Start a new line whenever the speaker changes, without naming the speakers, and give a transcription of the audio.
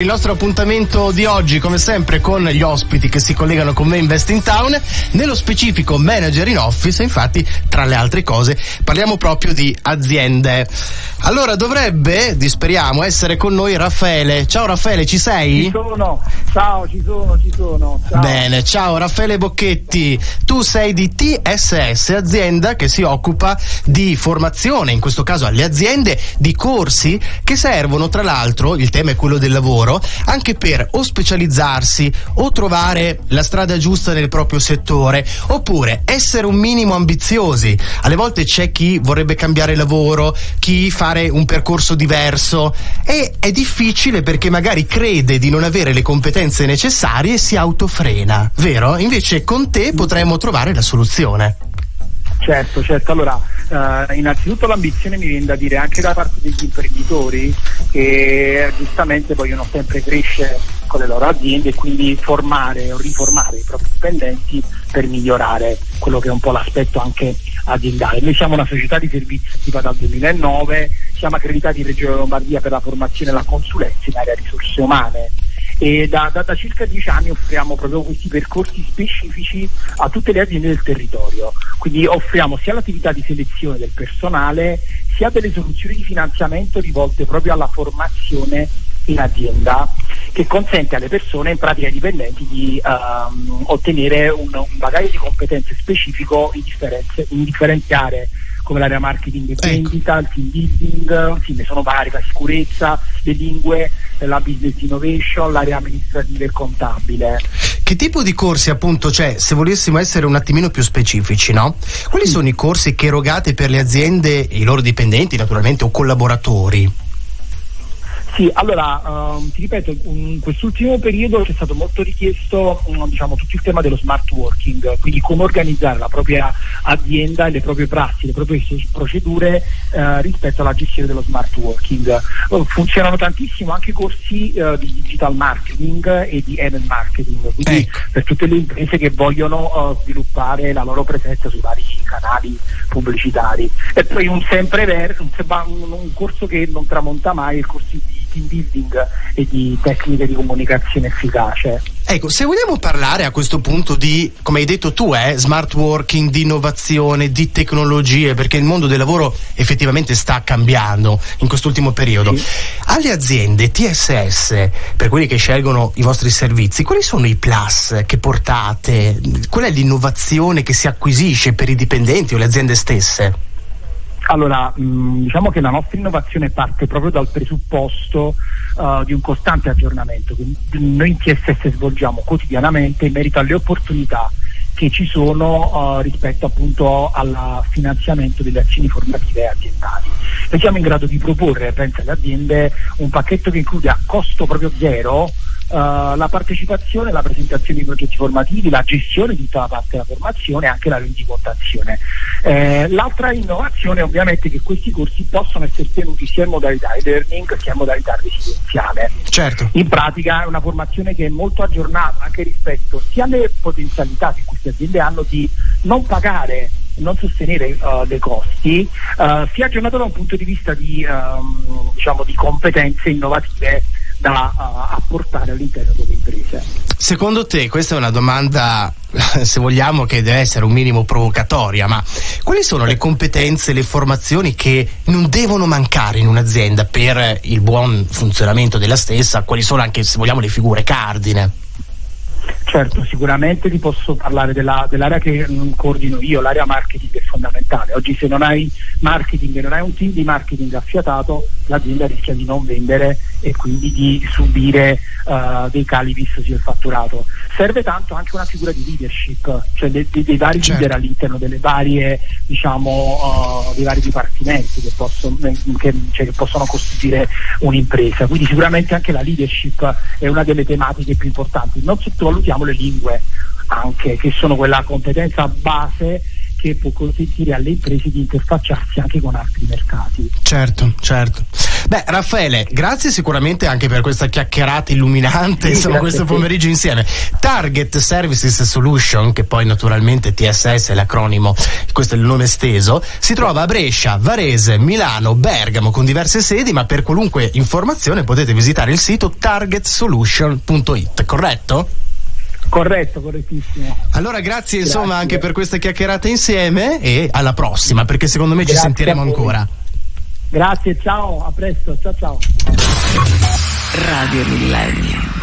Il nostro appuntamento di oggi, come sempre, con gli ospiti che si collegano con me in Invest in Town, nello specifico manager in office, infatti, tra le altre cose, parliamo proprio di aziende. Allora, dovrebbe, speriamo, essere con noi Raffaele. Ciao Raffaele, ci sei?
Ci sono, ciao, ci sono, ci sono. Ciao.
Bene, ciao Raffaele Bocchetti. Tu sei di TSS, azienda che si occupa di formazione, in questo caso alle aziende, di corsi che servono, tra l'altro, il tema è quello del lavoro lavoro anche per o specializzarsi o trovare la strada giusta nel proprio settore oppure essere un minimo ambiziosi. Alle volte c'è chi vorrebbe cambiare lavoro, chi fare un percorso diverso e è difficile perché magari crede di non avere le competenze necessarie e si autofrena, vero? Invece con te potremmo trovare la soluzione.
Certo, certo. Allora, eh, innanzitutto l'ambizione mi viene da dire anche da parte degli imprenditori che giustamente vogliono sempre crescere con le loro aziende e quindi formare o riformare i propri dipendenti per migliorare quello che è un po' l'aspetto anche aziendale. Noi siamo una società di servizi attiva dal 2009, siamo accreditati in Regione Lombardia per la formazione e la consulenza in area risorse umane e da, da, da, circa dieci anni offriamo proprio questi percorsi specifici a tutte le aziende del territorio. Quindi offriamo sia l'attività di selezione del personale sia delle soluzioni di finanziamento rivolte proprio alla formazione in azienda che consente alle persone, in pratica dipendenti, di um, ottenere un, un, bagaglio di competenze specifico in, in differenziare come l'area marketing e ecco. vendita, ecco. il team building, sì, ne sono vari, la sicurezza, le lingue, la business innovation, l'area amministrativa e contabile.
Che tipo di corsi appunto c'è, se volessimo essere un attimino più specifici, no? Quali sì. sono i corsi che erogate per le aziende, i loro dipendenti naturalmente o collaboratori?
Sì, allora um, ti ripeto, in quest'ultimo periodo c'è stato molto richiesto um, diciamo, tutto il tema dello smart working, quindi come organizzare la propria azienda e le proprie prassi, le proprie procedure uh, rispetto alla gestione dello smart working. Uh, funzionano tantissimo anche corsi uh, di digital marketing e di email marketing, quindi ecco. per tutte le imprese che vogliono sviluppare la loro presenza sui vari canali pubblicitari. E poi un sempreverso, un, un corso che non tramonta mai, il corso di team building e di tecniche di comunicazione efficace.
Ecco, se vogliamo parlare a questo punto di, come hai detto tu, eh, smart working, di innovazione, di tecnologie, perché il mondo del lavoro effettivamente sta cambiando in quest'ultimo periodo. Sì. Alle aziende TSS, per quelli che scelgono i vostri servizi, quali sono i plus che portate? Qual è l'innovazione che si acquisisce per i dipendenti o le aziende stesse?
Allora, mh, mm, diciamo che la nostra innovazione parte proprio dal presupposto uh, di un costante aggiornamento che noi in TSS svolgiamo quotidianamente in merito alle opportunità che ci sono uh, rispetto appunto al finanziamento delle azioni formative aziendali. Noi siamo in grado di proporre, penso alle aziende, un pacchetto che include a costo proprio zero Uh, la partecipazione, la presentazione di progetti formativi, la gestione di tutta la parte della formazione e anche la rendicontazione. Eh, l'altra innovazione ovviamente è che questi corsi possono essere tenuti sia in modalità e-learning sia in modalità residenziale.
Certo.
In pratica è una formazione che è molto aggiornata anche rispetto sia alle potenzialità che queste aziende hanno di non pagare non sostenere uh, dei costi, uh, sia aggiornato da un punto di vista di, um, diciamo, di competenze innovative da uh, apportare all'interno delle imprese.
Secondo te, questa è una domanda, se vogliamo, che deve essere un minimo provocatoria, ma quali sono le competenze, le formazioni che non devono mancare in un'azienda per il buon funzionamento della stessa? Quali sono anche, se vogliamo, le figure cardine?
Certo, sicuramente ti posso parlare della, dell'area che mh, coordino io, l'area marketing è fondamentale. Oggi se non hai marketing e non hai un team di marketing affiatato, l'azienda rischia di non vendere e quindi di subire uh, dei cali visto sul fatturato. Serve tanto anche una figura di leadership, cioè dei, dei, dei vari certo. leader all'interno delle varie, diciamo, uh, dei vari dipartimenti che, possono, che, cioè, che possono costituire un'impresa. Quindi sicuramente anche la leadership è una delle tematiche più importanti. Non sottovalutiamo le lingue anche, che sono quella competenza base che può consentire alle imprese di interfacciarsi anche con altri mercati.
Certo, certo. Beh, Raffaele, grazie sicuramente anche per questa chiacchierata illuminante, sì, insomma, questo pomeriggio insieme. Target Services Solution, che poi naturalmente TSS è l'acronimo, questo è il nome esteso, si trova a Brescia, Varese, Milano, Bergamo con diverse sedi, ma per qualunque informazione potete visitare il sito targetsolution.it, corretto?
Corretto, correttissimo.
Allora grazie, grazie, insomma anche per questa chiacchierata insieme e alla prossima perché secondo me grazie ci sentiremo ancora.
Grazie, ciao, a presto, ciao ciao. Radio Millennium.